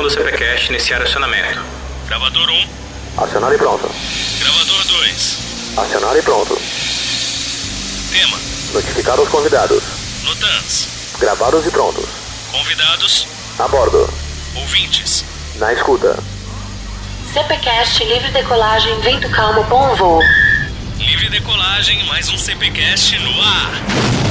gravação do CPCast iniciar acionamento. Gravador 1. Acionado e pronto. Gravador 2. Acionado e pronto. Tema. Notificar os convidados. Notans. Gravados e prontos. Convidados. A bordo. Ouvintes. Na escuta. CPCast livre decolagem, vento calmo, bom voo. Livre decolagem, mais um CPcast no ar.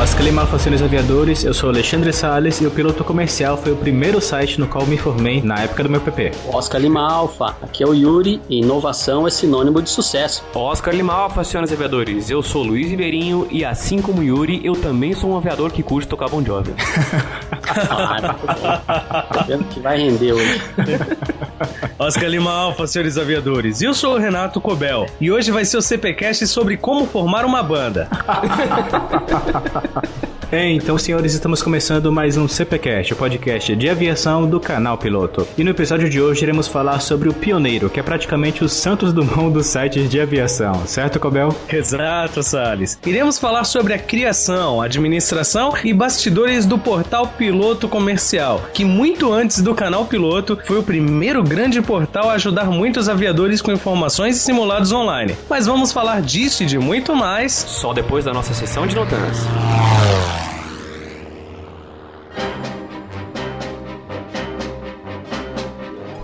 Oscar Lima Fações Aviadores, eu sou Alexandre Sales e o piloto comercial foi o primeiro site no qual me formei na época do meu PP. Oscar Lima Alfa, aqui é o Yuri e inovação é sinônimo de sucesso. Oscar Lima Alfa, senhoras aviadores, eu sou Luiz Ribeirinho e assim como Yuri, eu também sou um aviador que curte tocar Bon Jovi. vendo que vai render hoje. Oscar Lima Alfa, senhores aviadores, eu sou o Renato Cobel e hoje vai ser o CPcast sobre como formar uma banda. É, então, senhores, estamos começando mais um CPCast, o podcast de aviação do canal Piloto. E no episódio de hoje iremos falar sobre o pioneiro, que é praticamente o Santos Dumont dos sites de aviação, certo, Cobel? Exato, Salles. Iremos falar sobre a criação, administração e bastidores do portal Piloto Comercial, que muito antes do canal Piloto foi o primeiro grande portal a ajudar muitos aviadores com informações e simulados online. Mas vamos falar disso e de muito mais só depois da nossa sessão de notantes.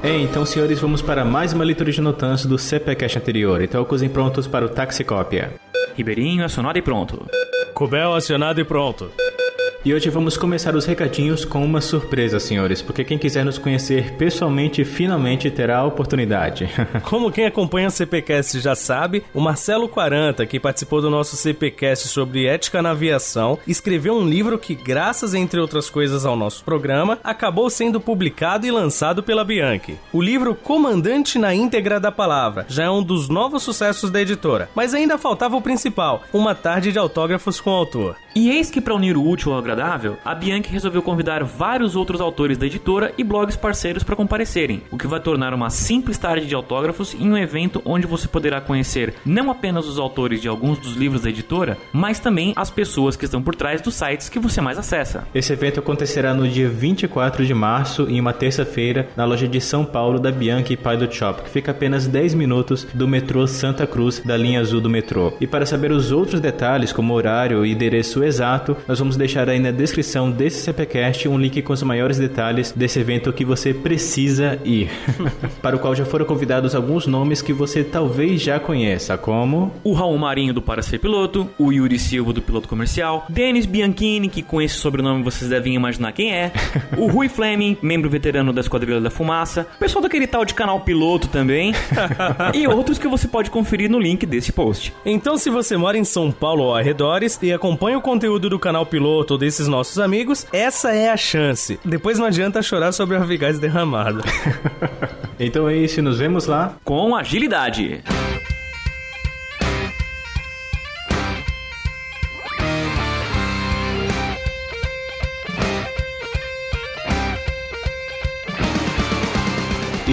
É, então, senhores, vamos para mais uma leitura de notantes do CPCast anterior. Então, acusem prontos para o Taxicópia. Ribeirinho acionado e pronto. Cobel acionado e pronto. E hoje vamos começar os recadinhos com uma surpresa, senhores, porque quem quiser nos conhecer pessoalmente finalmente terá a oportunidade. Como quem acompanha o CPcast já sabe, o Marcelo 40, que participou do nosso CPcast sobre ética na aviação, escreveu um livro que, graças entre outras coisas ao nosso programa, acabou sendo publicado e lançado pela Bianchi. O livro Comandante na íntegra da palavra já é um dos novos sucessos da editora, mas ainda faltava o principal, uma tarde de autógrafos com o autor. E eis que para unir o útil ao agradável, a Bianchi resolveu convidar vários outros autores da editora e blogs parceiros para comparecerem, o que vai tornar uma simples tarde de autógrafos em um evento onde você poderá conhecer não apenas os autores de alguns dos livros da editora, mas também as pessoas que estão por trás dos sites que você mais acessa. Esse evento acontecerá no dia 24 de março, em uma terça-feira, na loja de São Paulo da Bianchi Pilot Shop, que fica apenas 10 minutos do metrô Santa Cruz, da linha azul do metrô. E para saber os outros detalhes, como horário e endereço exato, nós vamos deixar aí na descrição desse CPcast um link com os maiores detalhes desse evento que você precisa ir. para o qual já foram convidados alguns nomes que você talvez já conheça, como o Raul Marinho do Para Ser Piloto, o Yuri Silva do Piloto Comercial, Denis Bianchini, que com esse sobrenome vocês devem imaginar quem é, o Rui Fleming, membro veterano da Esquadrilha da Fumaça, pessoal daquele tal de canal Piloto também, e outros que você pode conferir no link desse post. Então, se você mora em São Paulo ou arredores e acompanha o conteúdo do canal piloto ou desses nossos amigos, essa é a chance. Depois não adianta chorar sobre o Avigás derramado. então é isso, nos vemos lá com agilidade.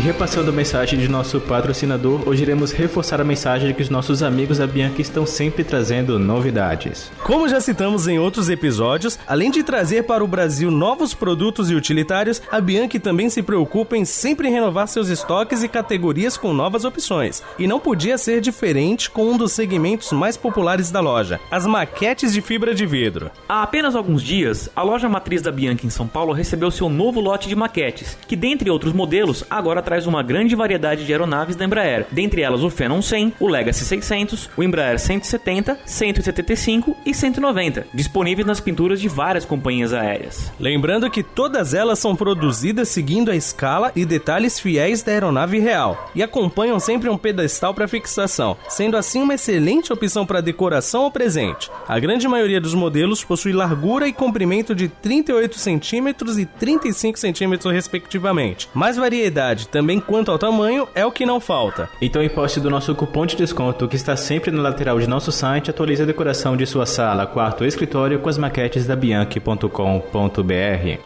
Repassando a mensagem de nosso patrocinador, hoje iremos reforçar a mensagem de que os nossos amigos da Bianca estão sempre trazendo novidades. Como já citamos em outros episódios, além de trazer para o Brasil novos produtos e utilitários, a Bianchi também se preocupa em sempre renovar seus estoques e categorias com novas opções. E não podia ser diferente com um dos segmentos mais populares da loja, as maquetes de fibra de vidro. Há apenas alguns dias, a loja matriz da Bianchi em São Paulo recebeu seu novo lote de maquetes, que dentre outros modelos, agora traz uma grande variedade de aeronaves da Embraer, dentre elas o Phenom 100, o Legacy 600, o Embraer 170, 175 e 190, disponíveis nas pinturas de várias companhias aéreas. Lembrando que todas elas são produzidas seguindo a escala e detalhes fiéis da aeronave real e acompanham sempre um pedestal para fixação, sendo assim uma excelente opção para decoração ou presente. A grande maioria dos modelos possui largura e comprimento de 38 centímetros e 35 centímetros respectivamente. Mais variedade também quanto ao tamanho é o que não falta. Então, em posse do nosso cupom de desconto que está sempre na lateral de nosso site, atualize a decoração de sua sala, quarto ou escritório com as maquetes da bianchi.com.br.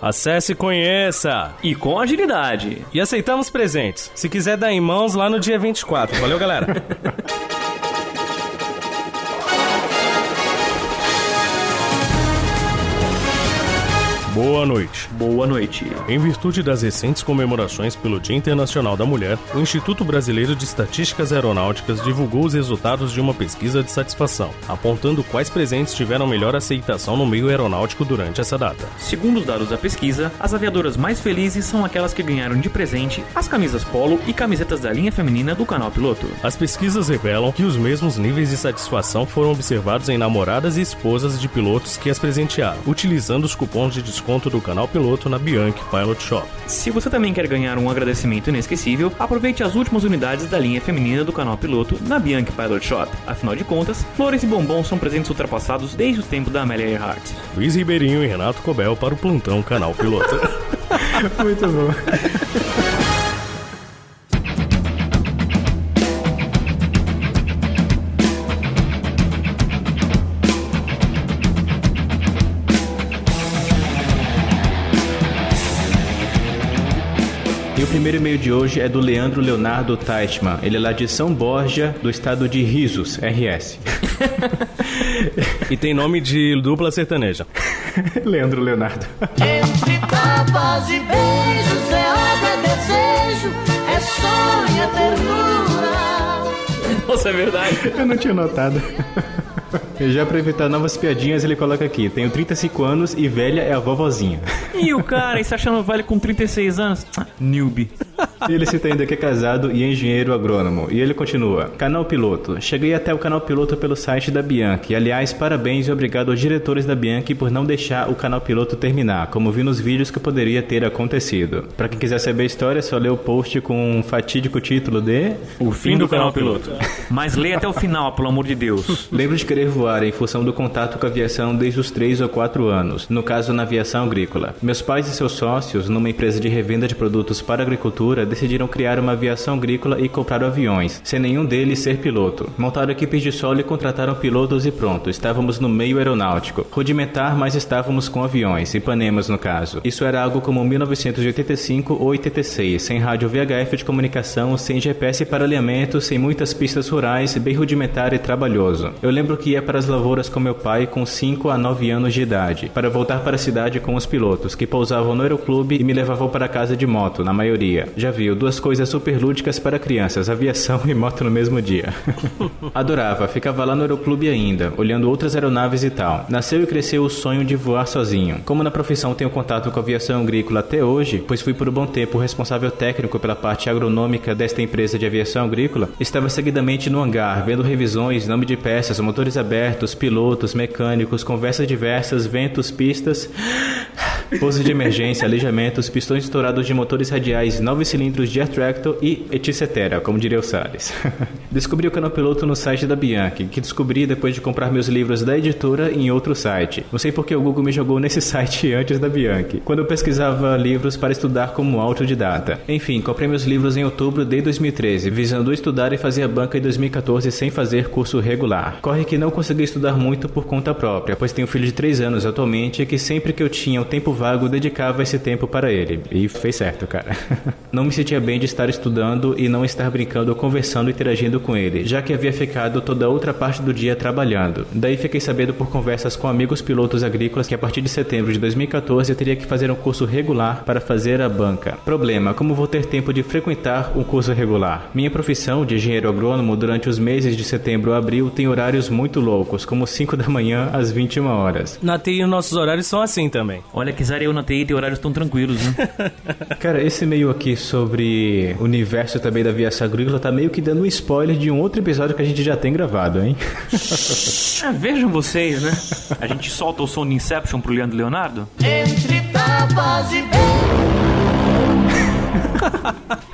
Acesse e conheça! E com agilidade! E aceitamos presentes. Se quiser dar em mãos lá no dia 24. Valeu, galera! Boa noite. Boa noite. Em virtude das recentes comemorações pelo Dia Internacional da Mulher, o Instituto Brasileiro de Estatísticas Aeronáuticas divulgou os resultados de uma pesquisa de satisfação, apontando quais presentes tiveram melhor aceitação no meio aeronáutico durante essa data. Segundo os dados da pesquisa, as aviadoras mais felizes são aquelas que ganharam de presente as camisas polo e camisetas da linha feminina do canal piloto. As pesquisas revelam que os mesmos níveis de satisfação foram observados em namoradas e esposas de pilotos que as presentearam, utilizando os cupons de desconto do canal piloto na Bianchi Pilot Shop. Se você também quer ganhar um agradecimento inesquecível, aproveite as últimas unidades da linha feminina do canal piloto na Bianchi Pilot Shop. Afinal de contas, flores e bombons são presentes ultrapassados desde o tempo da Amélia Earhart. Luiz Ribeirinho e Renato Cobel para o plantão canal piloto. Muito bom. primeiro e-mail de hoje é do Leandro Leonardo Teichmann. Ele é lá de São Borja, do estado de Risos, RS. e tem nome de dupla sertaneja. Leandro Leonardo. Entre tapas e beijos é obra, é desejo, é sonho, é ternura. Nossa, é verdade. Eu não tinha notado. Já pra evitar novas piadinhas, ele coloca aqui: Tenho 35 anos e velha é a vovozinha. E o cara, e se achando velho com 36 anos? Ah, Newbie. E ele cita ainda que é casado e engenheiro agrônomo. E ele continua: Canal Piloto. Cheguei até o canal Piloto pelo site da Bianchi. Aliás, parabéns e obrigado aos diretores da Bianchi por não deixar o canal Piloto terminar, como vi nos vídeos que poderia ter acontecido. Pra quem quiser saber a história, é só ler o post com um fatídico título de O fim do canal piloto. Mas leia até o final, pelo amor de Deus. Lembro de querer voar em função do contato com a aviação desde os 3 ou 4 anos, no caso na aviação agrícola. Meus pais e seus sócios, numa empresa de revenda de produtos para agricultura, decidiram criar uma aviação agrícola e compraram aviões, sem nenhum deles ser piloto. Montaram equipes de solo e contrataram pilotos e pronto, estávamos no meio aeronáutico. Rudimentar, mas estávamos com aviões, Ipanemas no caso. Isso era algo como 1985 ou 86, sem rádio VHF de comunicação, sem GPS para alinhamento, sem muitas pistas rurais, bem rudimentar e trabalhoso. Eu lembro que ia para as lavouras com meu pai com 5 a 9 anos de idade, para voltar para a cidade com os pilotos, que pousavam no aeroclube e me levavam para casa de moto, na maioria. Já viu, duas coisas super lúdicas para crianças, aviação e moto no mesmo dia. Adorava, ficava lá no aeroclube ainda, olhando outras aeronaves e tal. Nasceu e cresceu o sonho de voar sozinho. Como na profissão tenho contato com a aviação agrícola até hoje, pois fui por um bom tempo responsável técnico pela parte agronômica desta empresa de aviação agrícola, estava seguidamente no hangar, vendo revisões, nome de peças, motores abertos, pilotos, mecânicos, conversas diversas, ventos, pistas, pousos de emergência, alijamentos, pistões estourados de motores radiais, nove cilindros de air tractor e etc, como diria o Salles. descobri o canal piloto no site da Bianchi, que descobri depois de comprar meus livros da editora em outro site. Não sei porque o Google me jogou nesse site antes da Bianchi, quando eu pesquisava livros para estudar como autodidata. Enfim, comprei meus livros em outubro de 2013, visando estudar e fazer a banca em 2014 sem fazer curso regular. Corre que não consegui estudar muito por conta própria, pois tenho um filho de 3 anos atualmente e que sempre que eu tinha o tempo vago dedicava esse tempo para ele. E fez certo, cara. não me sentia bem de estar estudando e não estar brincando ou conversando e interagindo com ele, já que havia ficado toda a outra parte do dia trabalhando. Daí fiquei sabendo por conversas com amigos pilotos agrícolas que a partir de setembro de 2014 eu teria que fazer um curso regular para fazer a banca. Problema, como vou ter tempo de frequentar um curso regular? Minha profissão de engenheiro agrônomo durante os meses de setembro a abril tem horários muito loucos, como 5 da manhã às 21 horas. Na TI, nossos horários são assim também. Olha que Zara eu na TI tem horários tão tranquilos, né? Cara, esse meio aqui sobre o universo também da aviação agrícola tá meio que dando um spoiler de um outro episódio que a gente já tem gravado, hein? Ah, vejam vocês, né? A gente solta o som de Inception pro Leandro Leonardo. Entre tapas e.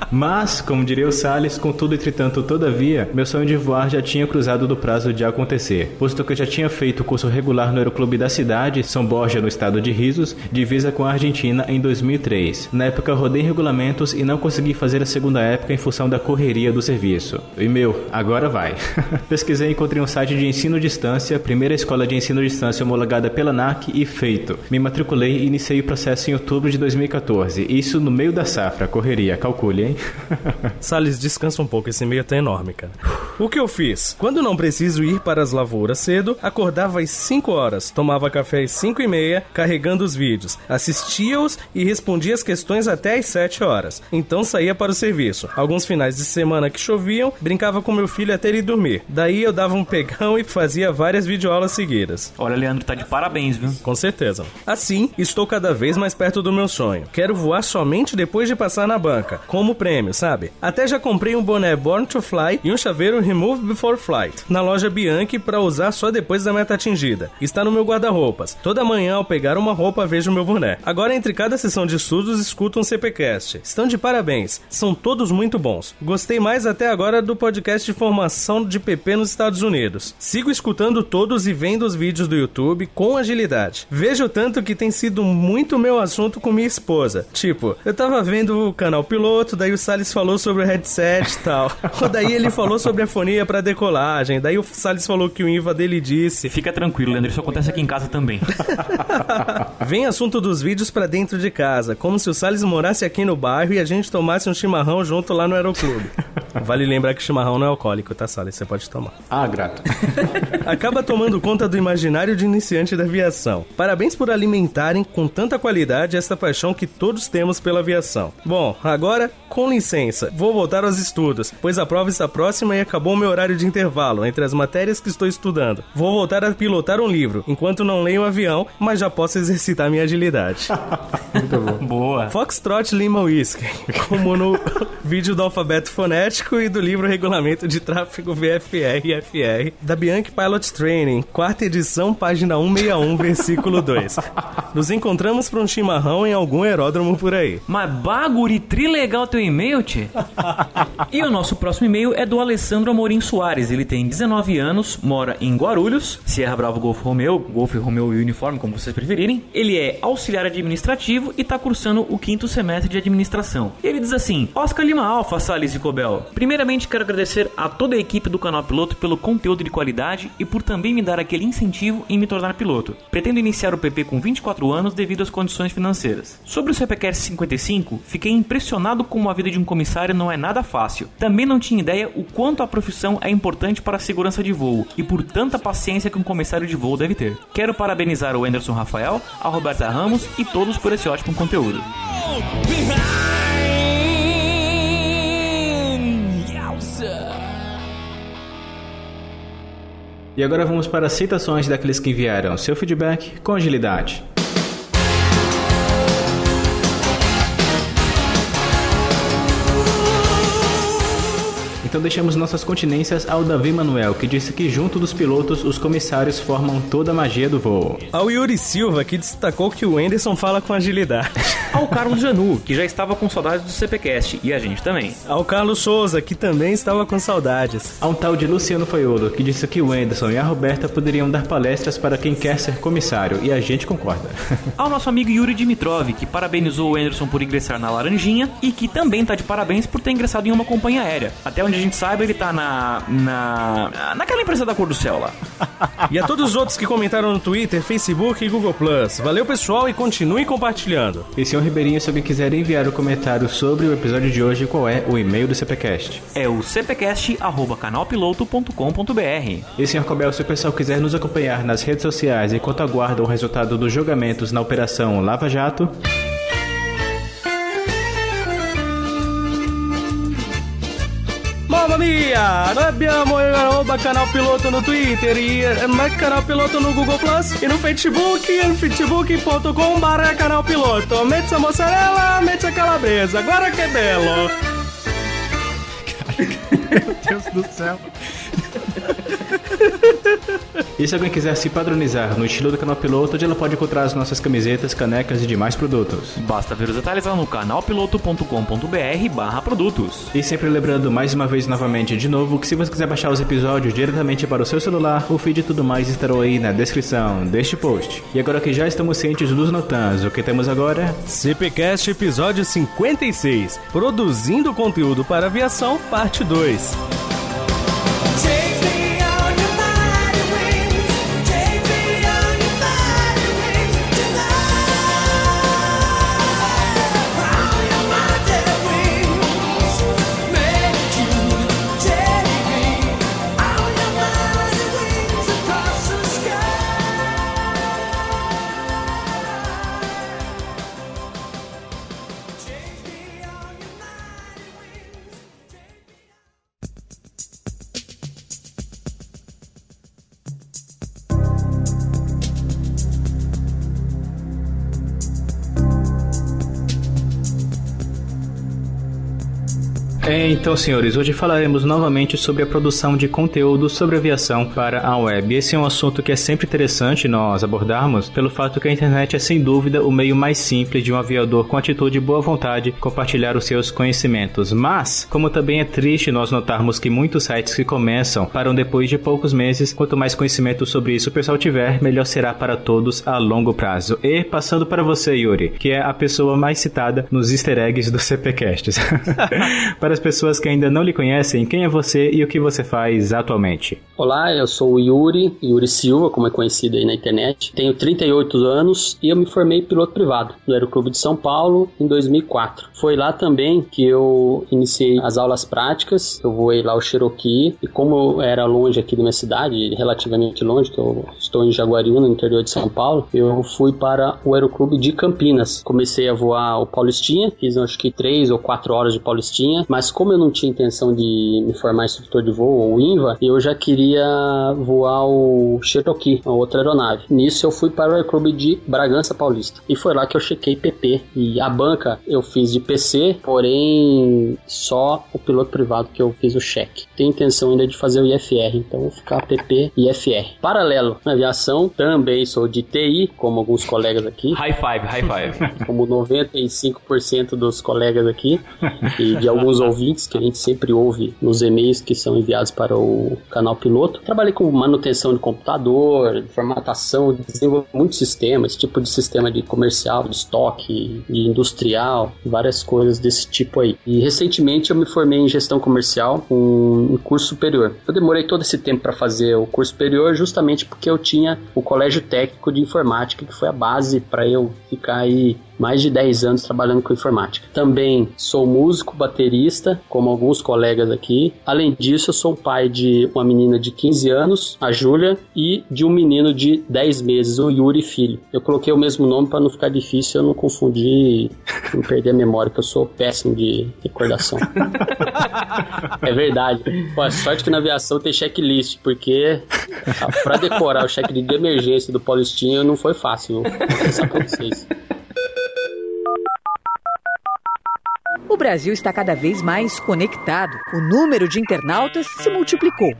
Mas, como diria o Salles, contudo, entretanto, todavia, meu sonho de voar já tinha cruzado do prazo de acontecer, posto que eu já tinha feito o curso regular no aeroclube da cidade, São Borja, no estado de Risos, divisa com a Argentina em 2003. Na época, rodei regulamentos e não consegui fazer a segunda época em função da correria do serviço. E meu, agora vai. Pesquisei e encontrei um site de ensino à distância, primeira escola de ensino à distância homologada pela ANAC e feito. Me matriculei e iniciei o processo em outubro de 2014, isso no meio da safra, correria, calcule, hein? Salles, descansa um pouco, esse e-mail tá enorme, cara. O que eu fiz? Quando não preciso ir para as lavouras cedo, acordava às 5 horas, tomava café às 5 e meia, carregando os vídeos, assistia-os e respondia as questões até às 7 horas. Então saía para o serviço. Alguns finais de semana que choviam, brincava com meu filho até ele dormir. Daí eu dava um pegão e fazia várias videoaulas seguidas. Olha, Leandro, tá de parabéns, viu? Com certeza. Assim, estou cada vez mais perto do meu sonho. Quero voar somente depois de passar na banca, como prêmio, sabe? Até já comprei um boné Born to Fly e um chaveiro Remove Before Flight na loja Bianchi para usar só depois da meta atingida. Está no meu guarda-roupas. Toda manhã ao pegar uma roupa vejo meu boné. Agora entre cada sessão de estudos escuto um CPcast. Estão de parabéns. São todos muito bons. Gostei mais até agora do podcast de formação de PP nos Estados Unidos. Sigo escutando todos e vendo os vídeos do YouTube com agilidade. Vejo tanto que tem sido muito meu assunto com minha esposa. Tipo, eu tava vendo o canal piloto, daí o Salles falou sobre o headset e tal. daí ele falou sobre a fonia para decolagem. Daí o Salles falou que o IVA dele disse. Fica tranquilo, Leandro, isso acontece aqui em casa também. Vem assunto dos vídeos pra dentro de casa, como se o Salles morasse aqui no bairro e a gente tomasse um chimarrão junto lá no aeroclube. Vale lembrar que chimarrão não é alcoólico, tá, Salles? Você pode tomar. Ah, grato. Acaba tomando conta do imaginário de iniciante da aviação. Parabéns por alimentarem com tanta qualidade esta paixão que todos temos pela aviação. Bom, agora, com licença, vou voltar aos estudos, pois a prova está próxima e acabou o meu horário de intervalo entre as matérias que estou estudando. Vou voltar a pilotar um livro, enquanto não leio um avião, mas já posso exercitar minha agilidade. Boa. Foxtrot Lima Whisky, como no vídeo do alfabeto fonético e do livro Regulamento de Tráfego VFR e FR, da Bianchi Pilot Training, quarta edição, página 161, versículo 2. Nos encontramos para um chimarrão em algum aeródromo por aí. Mas baguri trilegal teu e-mail, tchê. e o nosso próximo e-mail é do Alessandro Amorim Soares. Ele tem 19 anos, mora em Guarulhos, Sierra Bravo Golf Romeo, Golf Romeo e Uniforme, como vocês preferirem. Ele é auxiliar administrativo e está cursando o quinto semestre de administração. Ele diz assim: Oscar Lima Alfa, Salles e Cobel. Primeiramente, quero agradecer a toda a equipe do canal Piloto pelo conteúdo de qualidade e por também me dar aquele incentivo em me tornar piloto. Pretendo iniciar o PP com 24 anos devido às condições financeiras. Sobre o CPQR 55, fiquei impressionado como a vida de um comissário não é nada fácil. Também não tinha ideia o quanto a profissão é importante para a segurança de voo e por tanta paciência que um comissário de voo deve ter. Quero parabenizar o Anderson Rafael, a Roberta Ramos e todos por esse ótimo conteúdo. E agora vamos para as citações daqueles que enviaram seu feedback com agilidade. Então deixamos nossas continências ao Davi Manuel, que disse que junto dos pilotos os comissários formam toda a magia do voo. Ao Yuri Silva, que destacou que o Anderson fala com agilidade. Ao Carlos Janu, que já estava com saudades do CPcast e a gente também. Ao Carlos Souza, que também estava com saudades. Um tal de Luciano Foiolo, que disse que o Anderson e a Roberta poderiam dar palestras para quem quer ser comissário, e a gente concorda. Ao nosso amigo Yuri Dimitrov, que parabenizou o Anderson por ingressar na Laranjinha e que também tá de parabéns por ter ingressado em uma companhia aérea. Até onde a gente saiba, ele tá na. na. naquela empresa da cor do céu lá. E a todos os outros que comentaram no Twitter, Facebook e Google Plus. Valeu, pessoal, e continue compartilhando. E senhor Ribeirinho, se alguém quiser enviar o comentário sobre o episódio de hoje, qual é o e-mail do CPCast? É o cpcast.canalpiloto.com.br. E senhor Cobel, se o pessoal quiser nos acompanhar nas redes sociais enquanto aguarda o resultado dos julgamentos na Operação Lava Jato, Noi abbiamo arroba canal piloto no Twitter e eh, canal piloto no Google Plus e no Facebook e facebook.com barra canal piloto. Mezza mozzarella, mezza calabresa. Agora que belo! Meu Deus do céu. E se alguém quiser se padronizar no estilo do canal Piloto, onde ela pode encontrar as nossas camisetas, canecas e demais produtos. Basta ver os detalhes lá no canalpiloto.com.br barra produtos. E sempre lembrando mais uma vez novamente de novo que se você quiser baixar os episódios diretamente para o seu celular, o feed e tudo mais estarão aí na descrição deste post. E agora que já estamos cientes dos notans, o que temos agora? CPCast episódio 56, produzindo conteúdo para aviação, parte 2. Então, senhores, hoje falaremos novamente sobre a produção de conteúdo sobre aviação para a web. Esse é um assunto que é sempre interessante nós abordarmos, pelo fato que a internet é sem dúvida o meio mais simples de um aviador com atitude e boa vontade compartilhar os seus conhecimentos. Mas, como também é triste nós notarmos que muitos sites que começam param depois de poucos meses, quanto mais conhecimento sobre isso o pessoal tiver, melhor será para todos a longo prazo. E passando para você, Yuri, que é a pessoa mais citada nos easter eggs do CPcasts. para as pessoas que ainda não lhe conhecem, quem é você e o que você faz atualmente? Olá, eu sou o Yuri, Yuri Silva, como é conhecido aí na internet. Tenho 38 anos e eu me formei piloto privado no Aeroclube de São Paulo em 2004. Foi lá também que eu iniciei as aulas práticas. Eu voei lá o Cherokee e como eu era longe aqui da minha cidade, relativamente longe, que eu estou em Jaguariúna, no interior de São Paulo, eu fui para o Aeroclube de Campinas. Comecei a voar o Paulistinha, fiz acho que três ou quatro horas de Paulistinha, mas como eu não tinha intenção de me formar instrutor de voo ou INVA, eu já queria voar o Cherokee, a outra aeronave. Nisso eu fui para o Aeroclube de Bragança Paulista. E foi lá que eu chequei PP. E a banca eu fiz de PC, porém só o piloto privado que eu fiz o cheque. Tenho intenção ainda de fazer o IFR, então vou ficar PP e IFR. Paralelo na aviação, também sou de TI, como alguns colegas aqui. High five, high five. Como 95% dos colegas aqui e de alguns ouvintes que a gente sempre ouve nos e-mails que são enviados para o canal piloto. Trabalhei com manutenção de computador, formatação, desenvolvi muitos sistemas, tipo de sistema de comercial, de estoque, de industrial, várias coisas desse tipo aí. E recentemente eu me formei em gestão comercial com um curso superior. Eu demorei todo esse tempo para fazer o curso superior justamente porque eu tinha o colégio técnico de informática que foi a base para eu ficar aí mais de 10 anos trabalhando com informática. Também sou músico, baterista, como alguns colegas aqui. Além disso, eu sou pai de uma menina de 15 anos, a Júlia, e de um menino de 10 meses, o Yuri Filho. Eu coloquei o mesmo nome para não ficar difícil eu não confundir, não perder a memória, que eu sou péssimo de recordação. é verdade. Pô, sorte que na aviação tem checklist, porque para decorar o check de emergência do Paulistinho não foi fácil, vou confessar pra vocês. O Brasil está cada vez mais conectado. O número de internautas se multiplicou.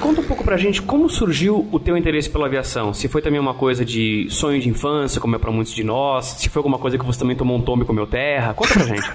Conta um pouco pra gente como surgiu o teu interesse pela aviação. Se foi também uma coisa de sonho de infância, como é pra muitos de nós. Se foi alguma coisa que você também tomou um tombe com meu terra. Conta pra gente.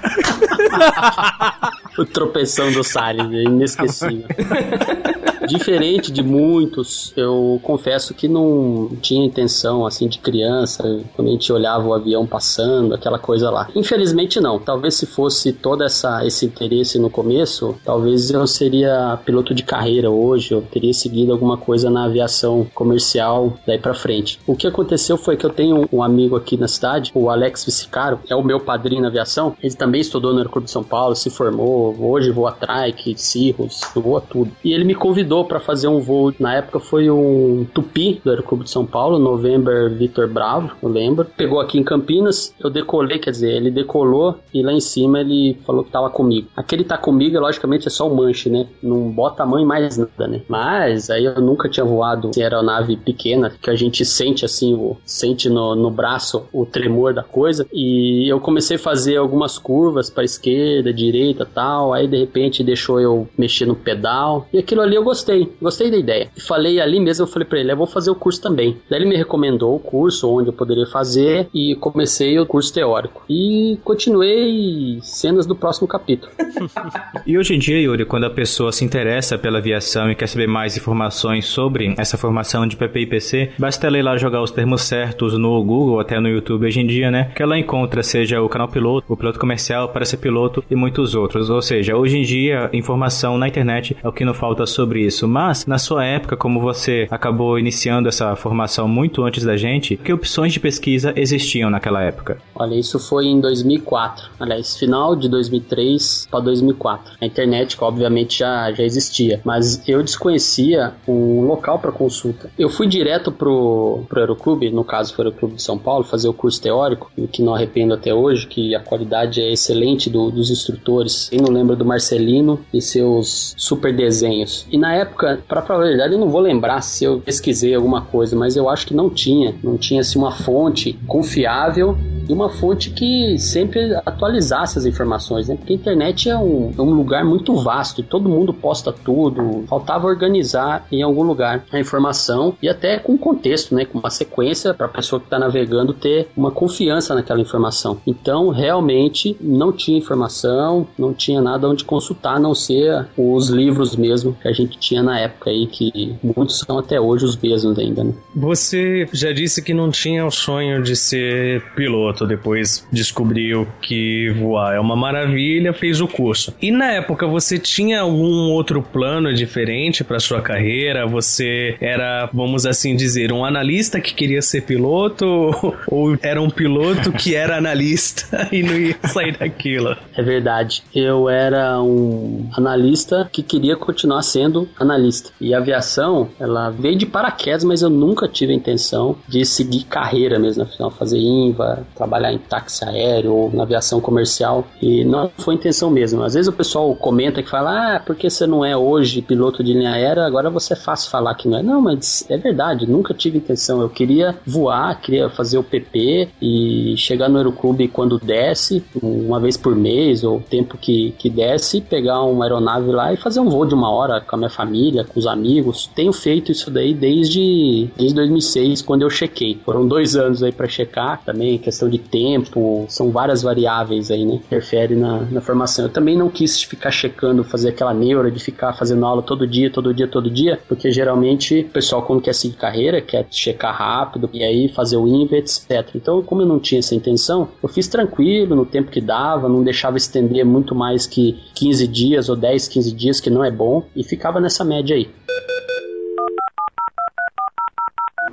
o tropeção do Salles, é inesquecível. Diferente de muitos, eu confesso que não tinha intenção assim de criança, quando a gente olhava o avião passando, aquela coisa lá. Infelizmente não. Talvez se fosse todo essa, esse interesse no começo, talvez eu seria piloto de carreira hoje, eu teria seguido alguma coisa na aviação comercial daí para frente. O que aconteceu foi que eu tenho um amigo aqui na cidade, o Alex Vicicaro, é o meu padrinho na aviação. Ele também estudou no Aeroclube de São Paulo, se formou, hoje voa Trike, Cirrus, voa tudo. E ele me convidou para fazer um voo, na época foi um Tupi do Aeroclube de São Paulo, November Victor Bravo, eu lembro. Pegou aqui em Campinas, eu decolei, quer dizer, ele decolou e lá em cima ele falou que tava comigo. Aquele tá comigo, logicamente, é só o manche, né? Não bota a mãe mais nada, né? Mas aí eu nunca tinha voado em aeronave pequena, que a gente sente assim, o, sente no, no braço o tremor da coisa. E eu comecei a fazer algumas curvas para esquerda, direita tal. Aí de repente deixou eu mexer no pedal. E aquilo ali eu gostei, gostei da ideia. E falei ali mesmo, eu falei para ele, eu vou fazer o curso também. Daí ele me recomendou o curso, onde eu poderia fazer. E comecei o curso teórico. E continuei cenas do próximo capítulo. e hoje em dia, Yuri, quando a pessoa se interessa pela aviação e quer saber mais informações sobre essa formação de PP e PC, basta ela ir lá jogar os termos certos no Google, até no YouTube hoje em dia, né? Que ela encontra, seja o canal piloto, o piloto comercial para ser piloto e muitos outros. Ou seja, hoje em dia, informação na internet é o que não falta sobre isso. Mas, na sua época, como você acabou iniciando essa formação muito antes da gente, que opções de pesquisa existiam naquela época? Olha, isso foi em 2004. Aliás, final de 2003 para 2004. A internet, obviamente, já, já existia, mas eu desconhecia um local para consulta. Eu fui direto pro, pro Aeroclube, no caso foi o Aeroclube de São Paulo, fazer o curso teórico, o que não arrependo até hoje, que a qualidade é excelente do, dos instrutores. Quem não lembra do Marcelino e seus super desenhos. E na época, para falar a verdade, eu não vou lembrar se eu pesquisei alguma coisa, mas eu acho que não tinha. Não tinha assim, uma fonte confiável e uma fonte que sempre atualizasse as informações, né? Porque a internet é um, é um lugar muito vasto todo mundo posta tudo. Faltava organizar em algum lugar a informação e até com contexto, né? Com uma sequência para a pessoa que está navegando ter uma confiança naquela informação. Então, realmente não tinha informação, não tinha nada onde consultar, a não ser os livros mesmo que a gente tinha na época aí, que muitos são até hoje os mesmos ainda, né? Você já disse que não tinha o sonho de ser piloto, depois descobriu que voar é uma maravilha, fez o curso. E na época você tinha algum outro plano diferente para sua carreira? Você era, vamos assim dizer, um analista que queria ser piloto ou era um piloto que era analista e não ia sair daquilo? É verdade. Eu era um analista que queria continuar sendo analista. E a aviação, ela veio de paraquedas, mas eu nunca tive a intenção de seguir carreira mesmo, afinal, fazer INVA, trabalhar em táxi aéreo ou na aviação comercial. E não foi intenção mesmo. Às vezes o pessoal comenta que fala, ah, porque você não é hoje piloto de linha aérea, agora você é fácil falar que não é. Não, mas é verdade, nunca tive intenção. Eu queria voar, queria fazer o PP e chegar no aeroclube quando desce, uma vez por mês ou tempo que, que desce, pegar uma aeronave lá e fazer um voo de uma hora com a minha família, com os amigos. Tenho feito isso daí desde, desde 2006, quando eu chequei. Foram dois anos aí para checar, também questão de tempo, são várias variáveis aí, né? Interfere na, na formação. Eu também não quis ficar checando, fazer aquela neura de ficar fazendo aula todo dia, todo dia, todo dia, porque geralmente o pessoal, quando quer seguir carreira, quer checar rápido e aí fazer o INVE, etc. Então, como eu não tinha essa intenção, eu fiz tranquilo, no tempo que dava, não deixava estender muito mais que 15 dias ou 10, 15 dias, que não é bom, e ficava nessa média aí.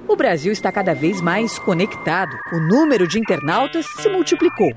O Brasil está cada vez mais conectado. O número de internautas se multiplicou.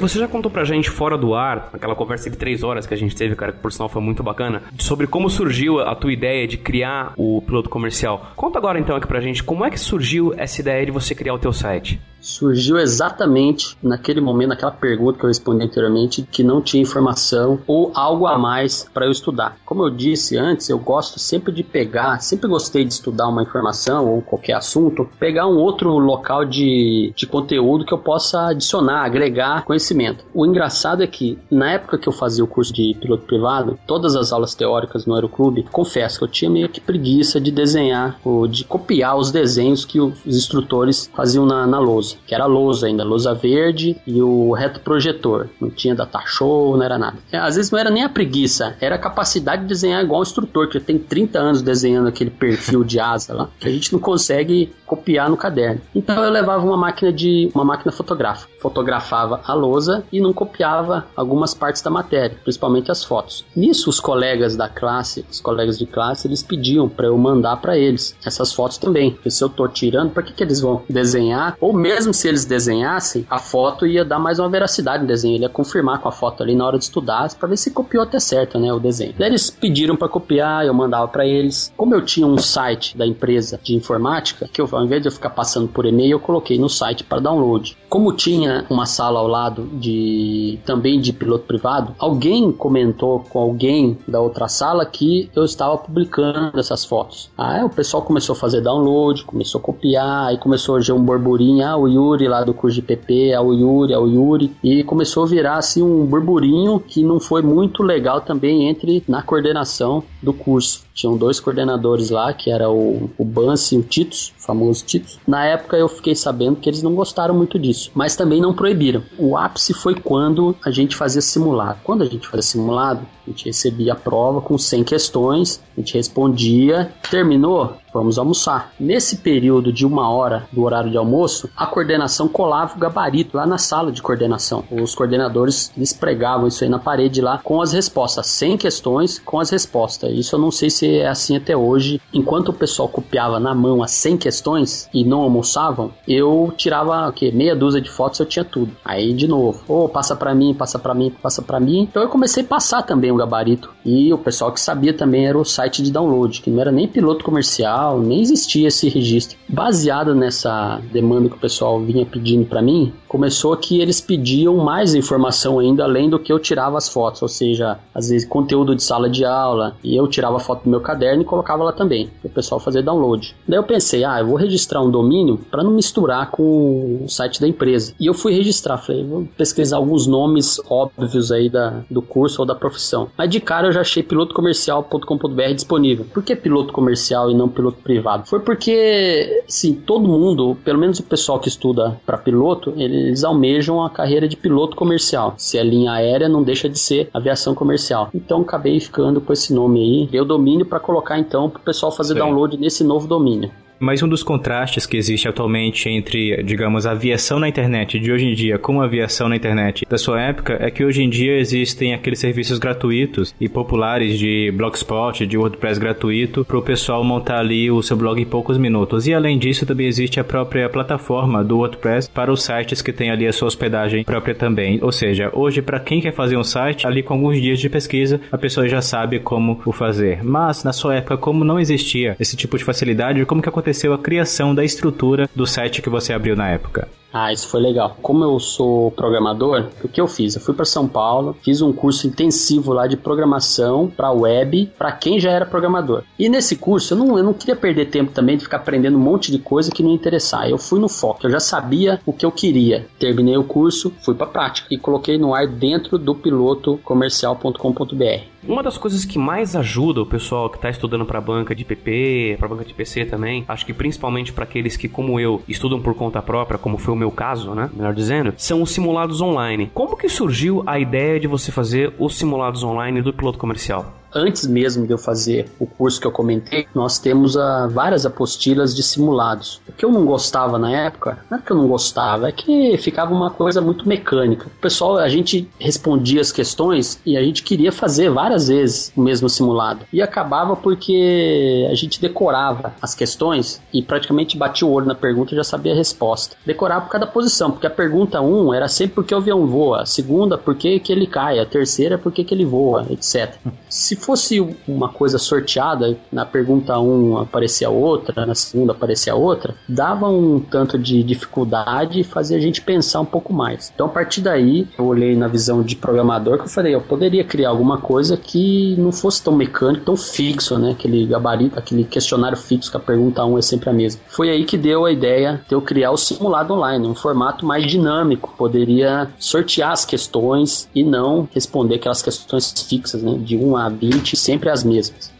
Você já contou pra gente fora do ar, aquela conversa de três horas que a gente teve, cara, que por sinal foi muito bacana, sobre como surgiu a tua ideia de criar o piloto comercial. Conta agora então aqui pra gente como é que surgiu essa ideia de você criar o teu site surgiu exatamente naquele momento, naquela pergunta que eu respondi anteriormente, que não tinha informação ou algo a mais para eu estudar. Como eu disse antes, eu gosto sempre de pegar, sempre gostei de estudar uma informação ou qualquer assunto, pegar um outro local de, de conteúdo que eu possa adicionar, agregar conhecimento. O engraçado é que na época que eu fazia o curso de piloto privado, todas as aulas teóricas no Aeroclube, confesso que eu tinha meio que preguiça de desenhar ou de copiar os desenhos que os instrutores faziam na, na lousa que era lousa ainda, lousa verde e o reto projetor. Não tinha data show, não era nada. É, às vezes não era nem a preguiça, era a capacidade de desenhar igual o instrutor, que tem 30 anos desenhando aquele perfil de asa lá, que a gente não consegue copiar no caderno. Então eu levava uma máquina de uma máquina fotográfica, fotografava a lousa e não copiava algumas partes da matéria, principalmente as fotos. Nisso os colegas da classe, os colegas de classe, eles pediam para eu mandar para eles essas fotos também. Porque se eu tô tirando, para que que eles vão desenhar? Ou mesmo se eles desenhassem, a foto ia dar mais uma veracidade no desenho, ele ia confirmar com a foto ali na hora de estudar para ver se copiou até certo, né, o desenho. Daí eles pediram para copiar, eu mandava para eles. Como eu tinha um site da empresa de informática, que eu ao invés de eu ficar passando por e-mail, eu coloquei no site para download. Como tinha uma sala ao lado de também de piloto privado, alguém comentou com alguém da outra sala que eu estava publicando essas fotos. Aí o pessoal começou a fazer download, começou a copiar, aí começou a ver um burburinho, ah, o Yuri lá do curso de PP, ah, o Yuri, ah, o Yuri, e começou a virar assim um burburinho que não foi muito legal também entre na coordenação do curso. Tinham dois coordenadores lá, que era o, o Bansi e o Titus, famoso Titus. Na época eu fiquei sabendo que eles não gostaram muito disso, mas também não proibiram. O ápice foi quando a gente fazia simulado. Quando a gente fazia simulado, a gente recebia a prova com 100 questões, a gente respondia, terminou, vamos almoçar. Nesse período de uma hora do horário de almoço, a coordenação colava o gabarito lá na sala de coordenação. Os coordenadores eles pregavam isso aí na parede lá com as respostas, 100 questões com as respostas. Isso eu não sei se é assim até hoje. Enquanto o pessoal copiava na mão as 100 questões e não almoçavam, eu tirava o quê? Meia dúzia de fotos, eu tinha tudo. Aí de novo, ou oh, passa para mim, passa para mim, passa para mim. Então eu comecei a passar também o gabarito. E o pessoal que sabia também era o site de download, que não era nem piloto comercial comercial, nem existia esse registro. Baseado nessa demanda que o pessoal vinha pedindo para mim, começou que eles pediam mais informação ainda além do que eu tirava as fotos, ou seja, às vezes conteúdo de sala de aula, e eu tirava foto do meu caderno e colocava lá também, para o pessoal fazer download. Daí eu pensei, ah, eu vou registrar um domínio para não misturar com o site da empresa. E eu fui registrar, falei, vou pesquisar alguns nomes óbvios aí da, do curso ou da profissão. Mas de cara eu já achei pilotocomercial.com.br disponível. Por que piloto comercial e não piloto privado? Foi porque, sim, todo mundo, pelo menos o pessoal que estuda para piloto, eles almejam a carreira de piloto comercial. Se é linha aérea, não deixa de ser aviação comercial. Então acabei ficando com esse nome aí. Deu domínio para colocar então para o pessoal fazer Sim. download nesse novo domínio. Mas um dos contrastes que existe atualmente entre, digamos, a aviação na internet de hoje em dia com a aviação na internet da sua época é que hoje em dia existem aqueles serviços gratuitos e populares de Blogspot, de WordPress gratuito, para o pessoal montar ali o seu blog em poucos minutos. E além disso, também existe a própria plataforma do WordPress para os sites que têm ali a sua hospedagem própria também. Ou seja, hoje, para quem quer fazer um site, ali com alguns dias de pesquisa, a pessoa já sabe como o fazer. Mas na sua época, como não existia esse tipo de facilidade, como que aconteceu? Aconteceu a criação da estrutura do site que você abriu na época? Ah, isso foi legal. Como eu sou programador, o que eu fiz? Eu fui para São Paulo, fiz um curso intensivo lá de programação para web, para quem já era programador. E nesse curso eu não, eu não queria perder tempo também de ficar aprendendo um monte de coisa que não interessar. Eu fui no foco, eu já sabia o que eu queria. Terminei o curso, fui para prática e coloquei no ar dentro do piloto comercial.com.br. Uma das coisas que mais ajuda o pessoal que está estudando para banca de PP, para banca de PC também, acho que principalmente para aqueles que, como eu, estudam por conta própria, como foi o meu caso, né? Melhor dizendo, são os simulados online. Como que surgiu a ideia de você fazer os simulados online do piloto comercial? Antes mesmo de eu fazer o curso que eu comentei, nós temos uh, várias apostilas de simulados. O que eu não gostava na época, não é que eu não gostava, é que ficava uma coisa muito mecânica. O pessoal, a gente respondia as questões e a gente queria fazer várias vezes o mesmo simulado. E acabava porque a gente decorava as questões e praticamente batia o olho na pergunta e já sabia a resposta. Decorava por cada posição, porque a pergunta 1 um era sempre por que o avião voa, a segunda por que, ele cai, a terceira por que, que ele voa, etc. Se fosse uma coisa sorteada, na pergunta 1 um aparecia outra, na segunda aparecia outra, dava um tanto de dificuldade e fazia a gente pensar um pouco mais. Então, a partir daí, eu olhei na visão de programador que eu falei, eu poderia criar alguma coisa que não fosse tão mecânico, tão fixo, né? Aquele gabarito, aquele questionário fixo que a pergunta 1 um é sempre a mesma. Foi aí que deu a ideia de eu criar o simulado online, um formato mais dinâmico, poderia sortear as questões e não responder aquelas questões fixas, né? De 1 a 20 sempre as mesmas.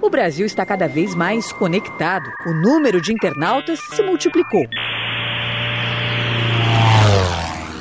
O Brasil está cada vez mais conectado. O número de internautas se multiplicou.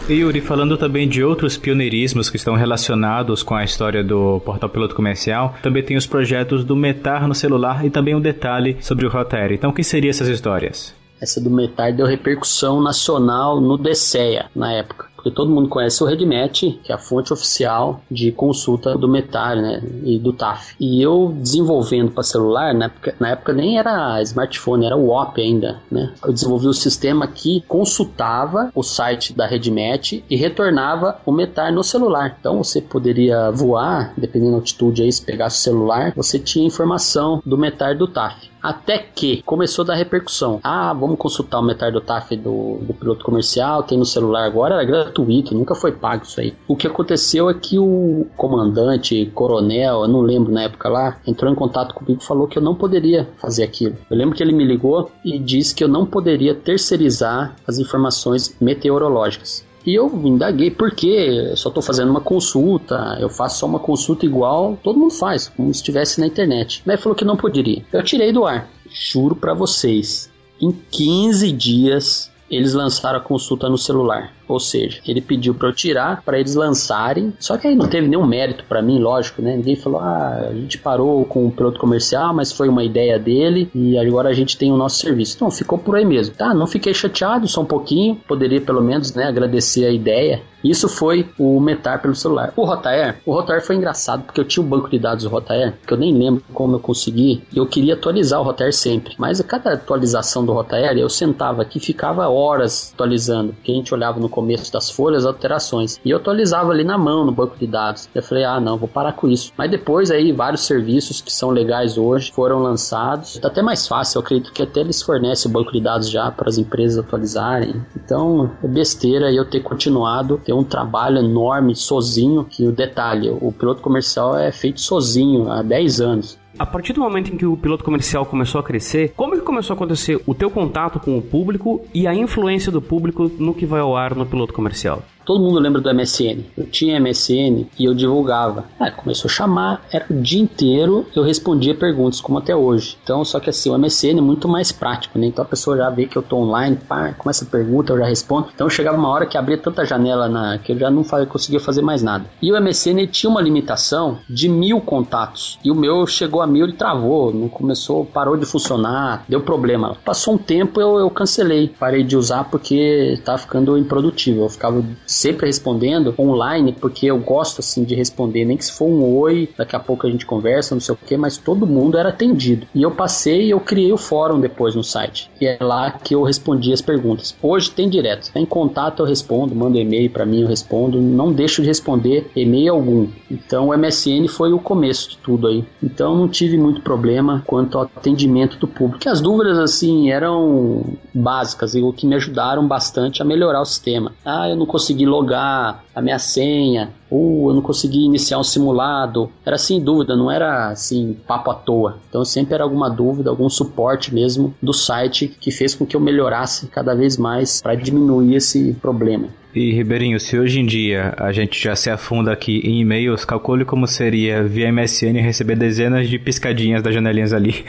Yuri, falando também de outros pioneirismos que estão relacionados com a história do portal piloto comercial, também tem os projetos do Metar no celular e também um detalhe sobre o Rotair. Então, o que seriam essas histórias? Essa do Metar deu repercussão nacional no DCEA na época porque todo mundo conhece o RedMatch, que é a fonte oficial de consulta do Metar né, e do TAF. E eu desenvolvendo para celular, na época, na época nem era smartphone, era o WOP ainda, né? Eu desenvolvi o um sistema que consultava o site da RedMatch e retornava o Metar no celular. Então você poderia voar, dependendo da altitude aí, se pegasse o celular, você tinha informação do Metar do TAF. Até que começou a dar repercussão. Ah, vamos consultar o Metar do TAF do, do piloto comercial, tem no celular agora, era gratuito, nunca foi pago isso aí. O que aconteceu é que o comandante, coronel, eu não lembro na época lá, entrou em contato comigo e falou que eu não poderia fazer aquilo. Eu lembro que ele me ligou e disse que eu não poderia terceirizar as informações meteorológicas. E eu indaguei por quê? Só estou fazendo uma consulta, eu faço só uma consulta igual todo mundo faz, como se estivesse na internet. Mas falou que não poderia. Eu tirei do ar. Juro para vocês, em 15 dias eles lançaram a consulta no celular. Ou seja, ele pediu para eu tirar, para eles lançarem. Só que aí não teve nenhum mérito para mim, lógico, né? Ninguém falou, ah, a gente parou com o piloto comercial, mas foi uma ideia dele e agora a gente tem o nosso serviço. Então ficou por aí mesmo. Tá, não fiquei chateado, só um pouquinho. Poderia pelo menos, né, agradecer a ideia. Isso foi o Metar pelo celular. O Rotair, o Rotair foi engraçado porque eu tinha o um banco de dados do Rotair, que eu nem lembro como eu consegui, e eu queria atualizar o Rotair sempre. Mas a cada atualização do Rotair, eu sentava aqui ficava horas atualizando, porque a gente olhava no começo das folhas, alterações. E eu atualizava ali na mão no banco de dados. Eu falei, ah, não, vou parar com isso. Mas depois aí, vários serviços que são legais hoje foram lançados. Tá até mais fácil, eu acredito que até eles fornecem o banco de dados já para as empresas atualizarem. Então, é besteira eu ter continuado, ter um trabalho enorme sozinho, que o detalhe, o piloto comercial é feito sozinho há 10 anos. A partir do momento em que o piloto comercial começou a crescer, como começou a acontecer o teu contato com o público e a influência do público no que vai ao ar no piloto comercial? Todo mundo lembra do MSN. Eu tinha MSN e eu divulgava. Aí começou a chamar, era o dia inteiro eu respondia perguntas, como até hoje. Então, só que assim, o MSN é muito mais prático, né? Então a pessoa já vê que eu tô online, pá, começa a pergunta, eu já respondo. Então chegava uma hora que abria tanta janela na, que eu já não conseguia fazer mais nada. E o MSN tinha uma limitação de mil contatos. E o meu chegou a mil e travou, não começou, parou de funcionar, deu problema. Passou um tempo, eu, eu cancelei, parei de usar porque tava ficando improdutível. Eu ficava sempre respondendo online, porque eu gosto assim de responder, nem que se for um oi, daqui a pouco a gente conversa, não sei o que, mas todo mundo era atendido. E eu passei e eu criei o fórum depois no site. E é lá que eu respondi as perguntas. Hoje tem direto, em contato eu respondo, mando e-mail para mim, eu respondo, não deixo de responder e-mail algum. Então o MSN foi o começo de tudo aí. Então não tive muito problema quanto ao atendimento do público. As dúvidas assim eram básicas e o que me ajudaram bastante a melhorar o sistema. Ah, eu não consegui consegui logar a minha senha, ou eu não consegui iniciar um simulado. Era sem dúvida, não era assim, papo à toa. Então sempre era alguma dúvida, algum suporte mesmo do site que fez com que eu melhorasse cada vez mais para diminuir esse problema. E Ribeirinho, se hoje em dia a gente já se afunda aqui em e-mails, calcule como seria via MSN receber dezenas de piscadinhas das janelinhas ali.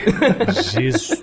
Jesus.